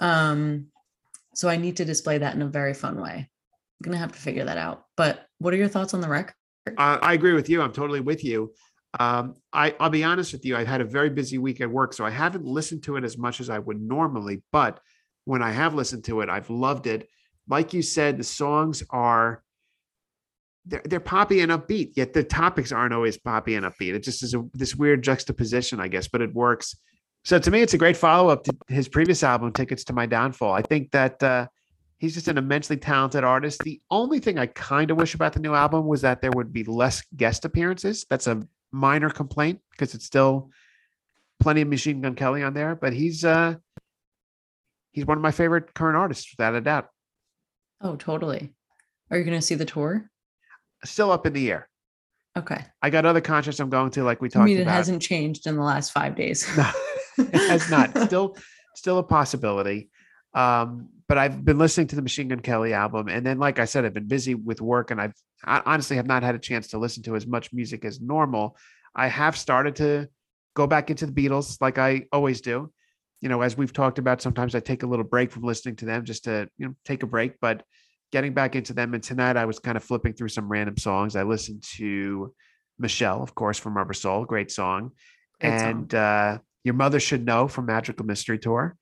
Um, so I need to display that in a very fun way. I'm gonna have to figure that out. But what are your thoughts on the record? Uh, I agree with you. I'm totally with you. Um, I, I'll be honest with you. I've had a very busy week at work, so I haven't listened to it as much as I would normally. But when I have listened to it, I've loved it. Like you said, the songs are they're, they're poppy and upbeat, yet the topics aren't always poppy and upbeat. It just is a, this weird juxtaposition, I guess, but it works. So to me, it's a great follow up to his previous album, Tickets to My Downfall. I think that uh, he's just an immensely talented artist. The only thing I kind of wish about the new album was that there would be less guest appearances. That's a minor complaint because it's still plenty of Machine Gun Kelly on there, but he's uh he's one of my favorite current artists without a doubt. Oh, totally. Are you gonna see the tour? Still up in the air. Okay. I got other concerts I'm going to, like we I talked mean, it about. hasn't changed in the last five days. No, it has not. Still, still a possibility. Um, but I've been listening to the Machine Gun Kelly album, and then, like I said, I've been busy with work, and I've I honestly have not had a chance to listen to as much music as normal. I have started to go back into the Beatles, like I always do. You know, as we've talked about, sometimes I take a little break from listening to them just to you know take a break. But getting back into them. And tonight I was kind of flipping through some random songs. I listened to Michelle, of course, from Rubber Soul, great song. Great song. and uh, Your Mother Should Know from Magical Mystery Tour.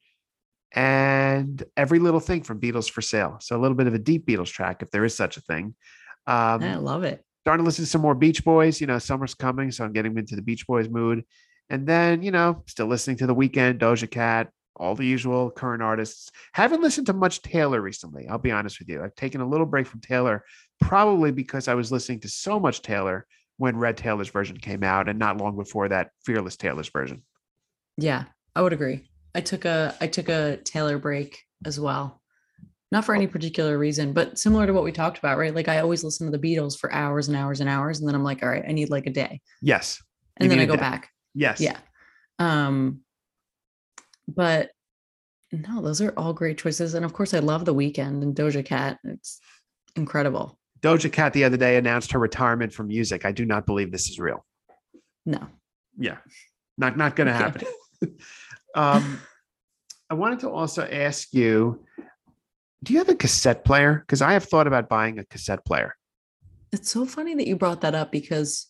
And Every Little Thing from Beatles for Sale. So a little bit of a deep Beatles track, if there is such a thing. Um, I love it. starting to listen to some more Beach Boys. You know, summer's coming, so I'm getting into the Beach Boys mood. And then, you know, still listening to The Weeknd, Doja Cat, all the usual current artists. Haven't listened to much Taylor recently. I'll be honest with you. I've taken a little break from Taylor, probably because I was listening to so much Taylor when Red Taylor's version came out, and not long before that, Fearless Taylor's version. Yeah, I would agree. I took a I took a Taylor break as well. Not for any particular reason, but similar to what we talked about, right? Like I always listen to the Beatles for hours and hours and hours, and then I'm like, all right, I need like a day, Yes. and then I go back. Yes. Yeah. Um, but no, those are all great choices, and of course, I love the Weeknd and Doja Cat. It's incredible. Doja Cat the other day announced her retirement from music. I do not believe this is real. No, Yeah. Not not gonna Okay. happen. um I wanted to also ask you, do you have a cassette player? Because I have thought about buying a cassette player. It's so funny that you brought that up because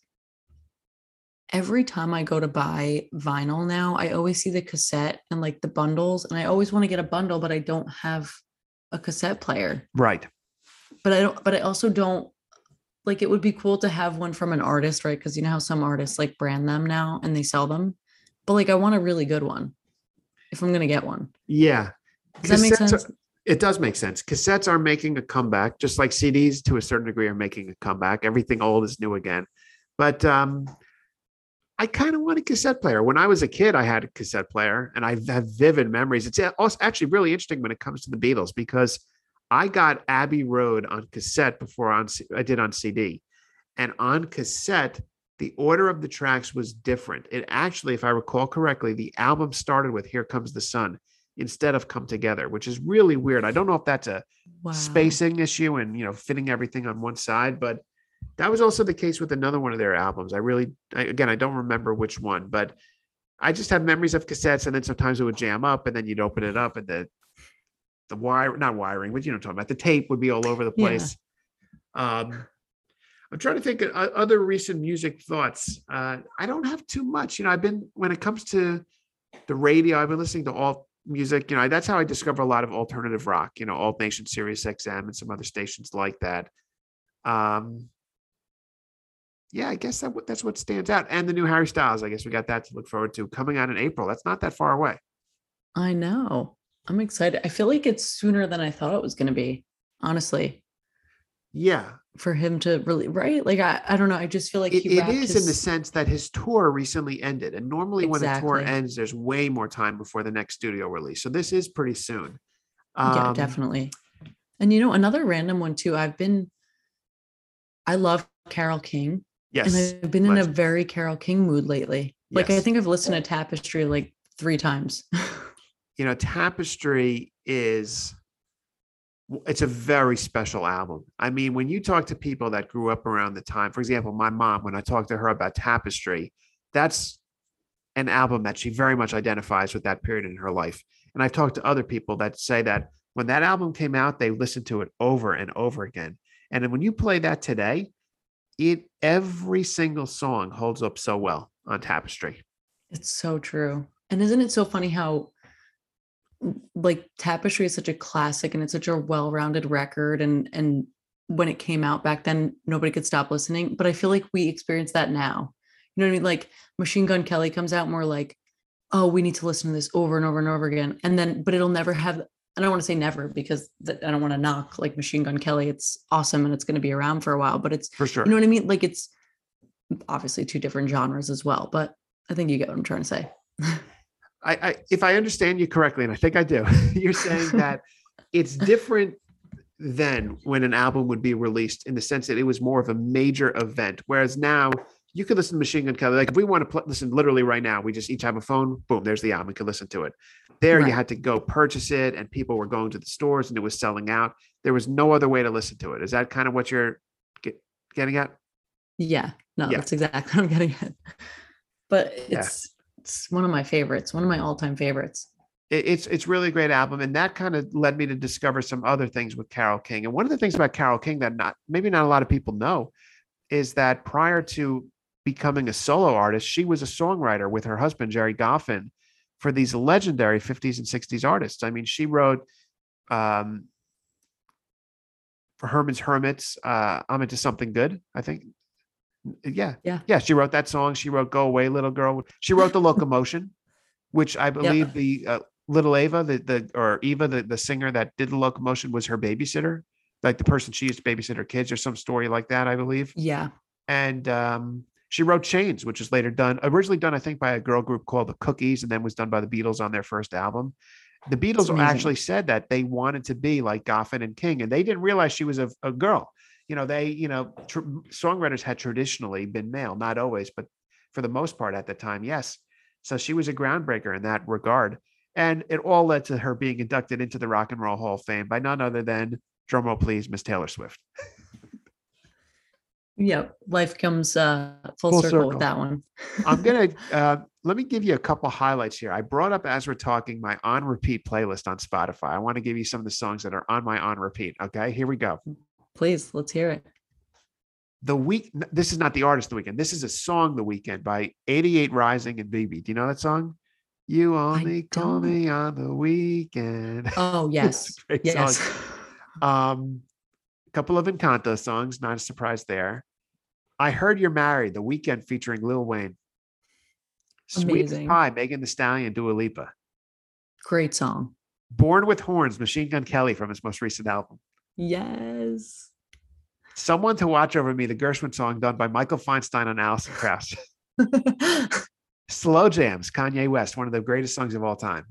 every time I go to buy vinyl now, I always see the cassette and like the bundles, and I always want to get a bundle, but I don't have a cassette player. Right. But I don't, but I also don't like it would be cool to have one from an artist, right? Because you know how some artists like brand them now and they sell them. But like I want a really good one if I'm gonna get one. Yeah. Does that make Cassettes are- sense? it does make sense. Cassettes are making a comeback, just like CDs to a certain degree are making a comeback. Everything old is new again. But um, I kind of want a cassette player. When I was a kid, I had a cassette player, and I have vivid memories. It's also actually really interesting when it comes to the Beatles because I got Abbey Road on cassette before on I did on CD, and on cassette. The order of the tracks was different. It actually, if I recall correctly, the album started with "Here Comes the Sun," instead of come together, which is really weird. I don't know if that's a Wow. spacing issue and you know fitting everything on one side, but that was also the case with another one of their albums. I really, I, again, I don't remember which one, but I just have memories of cassettes, and then sometimes it would jam up, and then you'd open it up, and the the wire, not wiring, but you know what I'm talking about. The tape would be all over the Yeah. place. Um, I'm trying to think of other recent music thoughts. Uh, I don't have too much. You know, I've been when it comes to the radio, I've been listening to all music. You know, that's how I discover a lot of alternative rock. You know, Alt Nation, Sirius XM, and some other stations like that. Um, yeah, I guess that that's what stands out. And the new Harry Styles. I guess we got that to look forward to coming out in April. That's not that far away. I know. I'm excited. I feel like it's sooner than I thought it was going to be, honestly, Yeah, for him to really, right? Like, I, I don't know. I just feel like it, he it is in the sense that his tour recently ended, and normally when a tour ends, there's way more time before the next studio release. So this is pretty soon. yeah, Um, definitely. And you know, another random one too. I've been, I love Carole King, Yes, and I've been in a very Carole King mood lately. Like, I think I've listened to Tapestry like three times. you know, Tapestry is it's a very special album. I mean, when you talk to people that grew up around the time, for example, my mom, when I talked to her about Tapestry, that's an album that she very much identifies with that period in her life. And I've talked to other people that say that when that album came out, they listened to it over and over again. And when you play that today, it every single song holds up so well on Tapestry. It's so true. And isn't it so funny how like Tapestry is such a classic and it's such a well-rounded record and and when it came out back then nobody could stop listening, but I feel like we experience that now. You know what I mean? Like Machine Gun Kelly comes out and we're like, "Oh, we need to listen to this over and over and over again." And then but it'll never have I don't want to say never because I don't want to knock like Machine Gun Kelly. It's awesome and it's going to be around for a while, but it's For sure. you know what I mean? Like it's obviously two different genres as well, but I think you get what I'm trying to say. I, I if I understand you correctly, and I think I do, you're saying that it's different than when an album would be released in the sense that it was more of a major event. Whereas now you could listen to Machine Gun Kelly. Like if we want to pl- listen literally right now, we just each have a phone, boom, there's the album. We could listen to it. There Right. you had to go purchase it, and people were going to the stores and it was selling out. There was no other way to listen to it. Is that kind of what you're get, getting at? Yeah, no, Yeah. that's exactly what I'm getting at. But it's it's one of my favorites, one of my all-time favorites. it's it's really a great album, and that kind of led me to discover some other things with Carole King. And one of the things about Carole King that not maybe not a lot of people know is that prior to becoming a solo artist, she was a songwriter with her husband Gerry Goffin for these legendary 50s and 60s artists. I mean, she wrote um, for Herman's Hermits, uh, I'm into something good, I think. Yeah. Yeah. Yeah. She wrote that song. She wrote Go Away, Little Girl. She wrote The Locomotion, which I believe the uh, little Ava, the, the or Eva, the, the singer that did the locomotion was her babysitter, like the person she used to babysit her kids or some story like that, I believe. Yeah. And um, she wrote Chains, which was later done, originally done, I think, by a girl group called the Cookies, and then was done by the Beatles on their first album. The Beatles actually said that they wanted to be like Goffin and King, and they didn't realize she was a, a girl. You know, they, you know, tr- songwriters had traditionally been male, not always, but for the most part at the time, yes. So she was a groundbreaker in that regard. And it all led to her being inducted into the Rock and Roll Hall of Fame by none other than, drumroll please, Miss Taylor Swift. yep, Life comes uh, full, Full circle, circle. with that one. I'm gonna uh, let me give you a couple highlights here. I brought up as we're talking my on repeat playlist on Spotify. I want to give you some of the songs that are on my on repeat. Okay, here we go. Please, let's hear it. The week. This is not the artist. The weekend. This is a song. The weekend by 88 Rising and BB. Do you know that song? You only call me on the weekend. Oh, yes. Great yes. song. Um, a couple of Encanto songs. Not a surprise there. I heard you're married. The Weeknd featuring Lil Wayne. Sweet as Pie, Megan Thee Stallion, Dua Lipa. Great song. Born with Horns, Machine Gun Kelly from his most recent album. Yes. Someone to Watch Over Me, the Gershwin song done by Michael Feinstein and Alison Krauss. Slow Jams, Kanye West, one of the greatest songs of all time.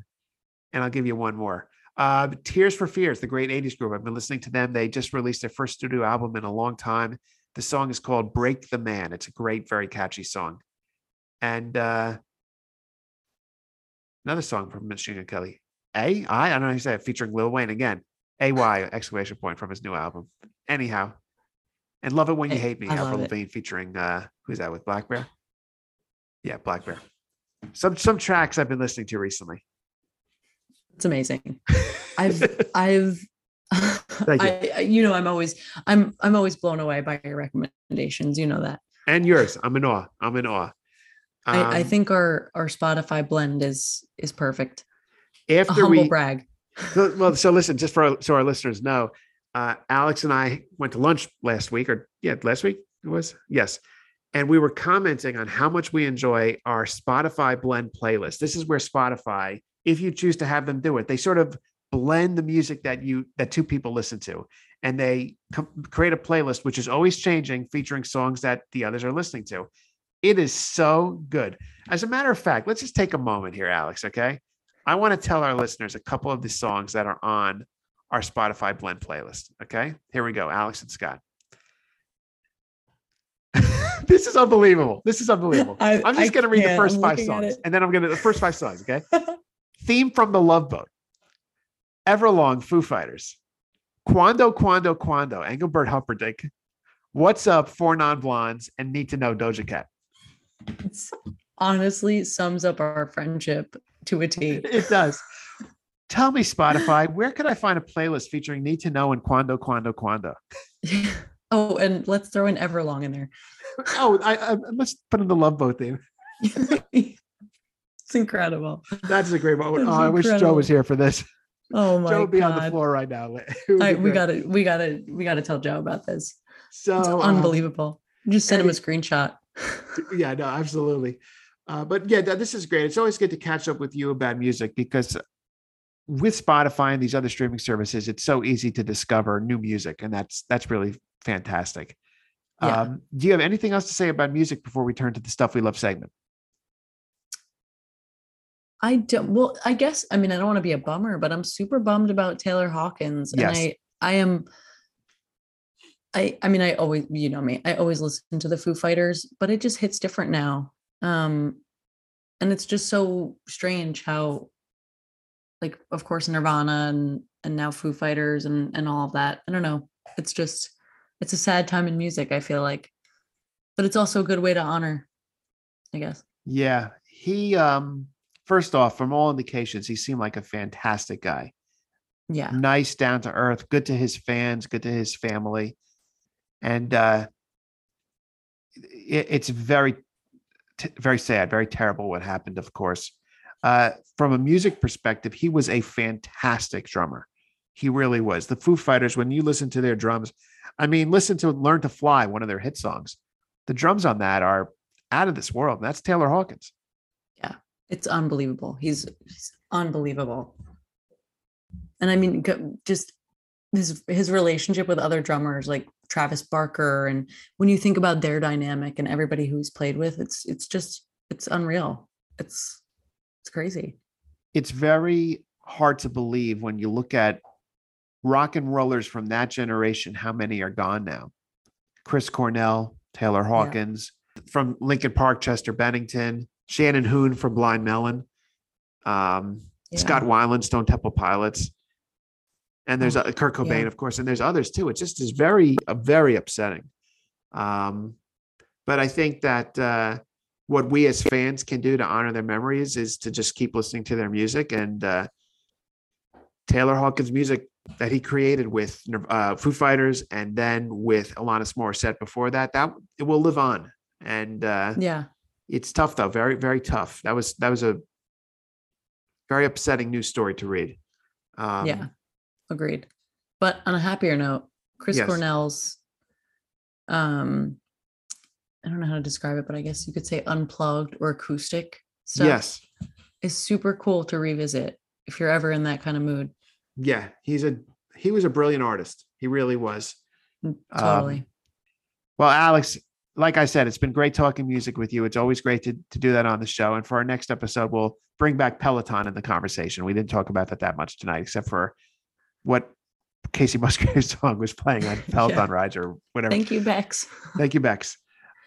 And I'll give you one more. Uh, Tears for Fears, the great 80s group. I've been listening to them. They just released their first studio album in a long time. The song is called Break the Man. It's a great, very catchy song. And uh, another song from Machine Gun Kelly. A, I, I don't know how you say it, featuring Lil Wayne again. A-Y, exclamation point from his new album. Anyhow. And Love It When You I- Hate Me, I Avril. Lavigne featuring, uh, who's that with Black Bear? Yeah, Black Bear. Some some tracks I've been listening to recently. It's amazing. I've I've Thank you. I, you know I'm always I'm I'm always blown away by your recommendations. You know that. and yours. I'm in awe. I'm in awe. I, I Um, think our our Spotify blend is is perfect. A after humble we brag. So- well, so listen, just for our, so our listeners know, uh, Alex and I went to lunch last week, or yeah, last week it was yes, and we were commenting on how much we enjoy our Spotify blend playlist. This is where Spotify, if you choose to have them do it, they sort of blend the music that you that two people listen to, and they create a playlist which is always changing, featuring songs that the others are listening to. It is so good. As a matter of fact, let's just take a moment here, Alex. Okay. I want to tell our listeners a couple of the songs that are on our Spotify blend playlist. Okay. Here we go. Alex and Scott. this is unbelievable. This is unbelievable. I- I'm just going to read the first I'm five songs and then I'm going to the first five songs. Okay. Theme from the Love Boat, Everlong, Foo Fighters, Quando, Quando, Quando, Engelbert Humperdinck, What's Up, Four Non Blondes, and Need to Know Doja Cat. It's honestly sums up our friendship to a T. It does. Tell me, Spotify, where could I find a playlist featuring Need to Know and Quando, Quando, Quando? oh, and let's throw in Everlong in there. Oh, I, I let's put in the Love Boat theme. it's incredible. That's a great moment. Oh, I wish Joe was here for this. Oh my god. Joe would be god. on the floor right now. Would I, be we gotta we gotta we gotta tell Joe about this. so It's um, unbelievable. Just send him a screenshot. yeah, no, absolutely. Uh, but yeah, this is great. It's always good to catch up with you about music because with Spotify and these other streaming services, it's so easy to discover new music, and that's that's really fantastic. Yeah. Um, do you have anything else to say about music before we turn to the stuff we love segment? I don't well, I guess I mean I don't want to be a bummer, but I'm super bummed about Taylor Hawkins. Yes. And I I am I I mean I always you know me, I always listen to the Foo Fighters, but it just hits different now. Um and it's just so strange how like of course Nirvana and and now Foo Fighters and and all of that. I don't know. It's just it's a sad time in music, I feel like. But it's also a good way to honor, I guess. Yeah, he um first off, from all indications, he seemed like a fantastic guy. Yeah. Nice, down to earth, good to his fans, good to his family. And uh it, it's very t- very sad, very terrible what happened, of course. Uh from a music perspective, he was a fantastic drummer. He really was. The Foo Fighters, when you listen to their drums, I mean, listen to Learn to Fly, one of their hit songs. The drums on that are out of this world. That's Taylor Hawkins. Yeah, it's unbelievable. He's, he's unbelievable. And I mean, just his his relationship with other drummers like Travis Barker, and when you think about their dynamic and everybody who he's played with, it's it's just it's unreal. It's it's crazy. It's very hard to believe when you look at rock and rollers from that generation, how many are gone now? Chris Cornell, Taylor Hawkins, from Linkin Park, Chester Bennington, Shannon Hoon from Blind Melon, um, Yeah. Scott Weiland, Stone Temple Pilots. And there's uh, Kurt Cobain, yeah. of course, and there's others too. It just is very, uh, very upsetting. Um, but I think that uh, what we as fans can do to honor their memories is to just keep listening to their music and uh, Taylor Hawkins' music that he created with uh, Foo Fighters and then with Alanis Morissette before that. That it will live on, and uh, Yeah. it's tough though, very, very tough. That was that was a very upsetting news story to read. Um, yeah. Agreed. But on a happier note, Chris Yes. Cornell's um I don't know how to describe it, but I guess you could say unplugged or acoustic stuff Yes. is super cool to revisit if you're ever in that kind of mood. Yeah. He's a he was a brilliant artist. He really was. Mm, Um, Totally. Well, Alex, like I said, it's been great talking music with you. It's always great to, to do that on the show. And for our next episode, we'll bring back Peloton in the conversation. We didn't talk about that that much tonight, except for what Kacey Musgrave's song was playing on Peloton rides or whatever. Thank you, Becs. Thank you, Becs.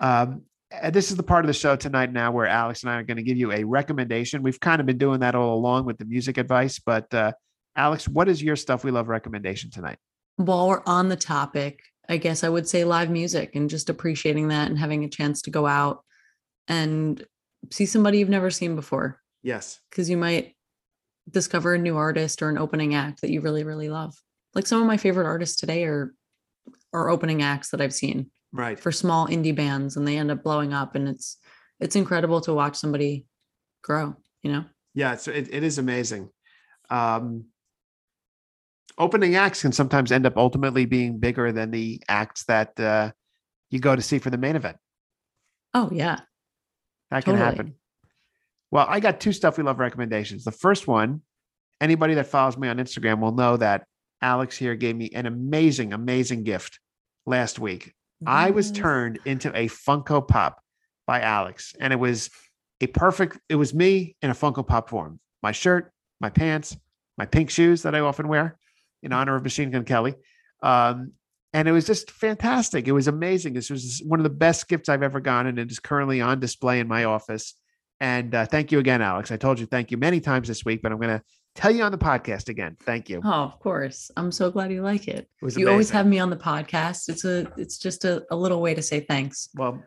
Um, and this is the part of the show tonight now where Alex and I are going to give you a recommendation. We've kind of been doing that all along with the music advice, but uh, Alex, what is your stuff we love recommendation tonight? While we're on the topic, I guess I would say live music and just appreciating that and having a chance to go out and see somebody you've never seen before Yes. because you might discover a new artist or an opening act that you really really love like some of my favorite artists today are are opening acts that i've seen Right. for small indie bands and they end up blowing up and it's it's incredible to watch somebody grow you know Yeah, it's, it, it is amazing. Um, opening acts can sometimes end up ultimately being bigger than the acts that uh, you go to see for the main event. oh yeah That can happen. Well, I got two stuff we love recommendations. The first one, anybody that follows me on Instagram will know that Alex here gave me an amazing, amazing gift last week. I was turned into a Funko Pop by Alex, and it was a perfect. It was me in a Funko Pop form. My shirt, my pants, my pink shoes that I often wear in honor of Machine Gun Kelly, um, and it was just fantastic. It was amazing. This was one of the best gifts I've ever gotten, and it is currently on display in my office. And uh, thank you again, Alex. I told you thank you many times this week, but I'm going to tell you on the podcast again. Thank you. oh of course i'm so glad you like it It you always have me on the podcast it's a it's just a, a little way to say thanks Well,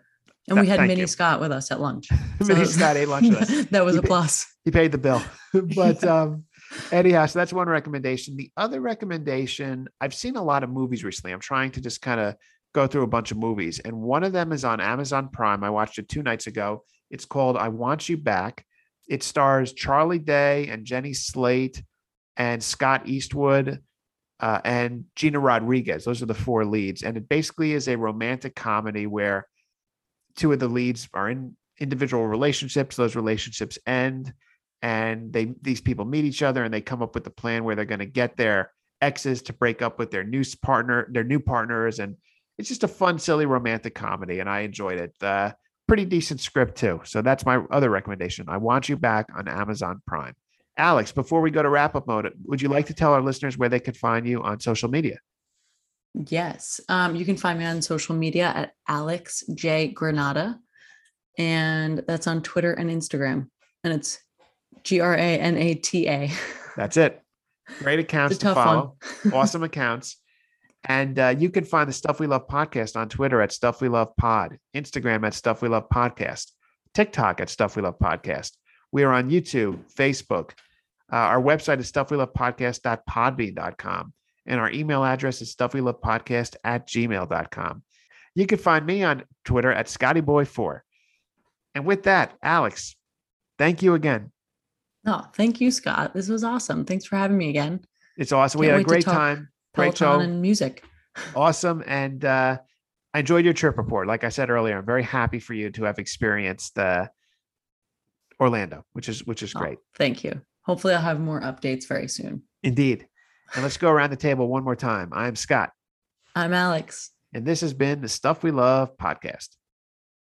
and we had minnie you. scott with us at lunch Minnie Scott ate lunch with us. that was You a plus he paid the bill. but um anyhow, so that's one recommendation. The other recommendation, I've seen a lot of movies recently. I'm trying to just kind of go through a bunch of movies, and one of them is on Amazon Prime. I watched it two nights ago. It's called I Want You Back. It stars Charlie Day and Jenny Slate and Scott Eastwood uh, and Gina Rodriguez. Those are the four leads. And it basically is a romantic comedy where two of the leads are in individual relationships. Those relationships end and they these people meet each other and they come up with the plan where they're going to get their exes to break up with their new partner, their new partners, and it's just a fun, silly romantic comedy, and I enjoyed it. Uh, pretty decent script too. So that's my other recommendation. I want you back on Amazon Prime. Alex, before we go to wrap up mode, would you like to tell our listeners where they could find you on social media? Yes. Um, you can find me on social media at Alex J Granata. And that's on Twitter and Instagram. And it's G R A N A T A. That's it. Great accounts to follow. awesome accounts. And uh, you can find the Stuff We Love podcast on Twitter at Stuff We Love Pod, Instagram at Stuff We Love Podcast, TikTok at Stuff We Love Podcast. We are on YouTube, Facebook. Uh, our website is stuffwelovepodcast.podbean.com. And our email address is stuffwelovepodcast at gmail.com. You can find me on Twitter at ScottyBoy4. And with that, Alex, thank you again. No, thank you, Scott. This was awesome. Thanks for having me again. It's awesome. we Can't had a great time. Great Peloton show. and music. awesome. And uh, I enjoyed your trip report. Like I said earlier, I'm very happy for you to have experienced uh, Orlando, which is which is Oh, great. thank you. Hopefully, I'll have more updates very soon. Indeed. And let's go around the table one more time. I'm Scott, I'm Alex. and this has been the Stuff We Love podcast.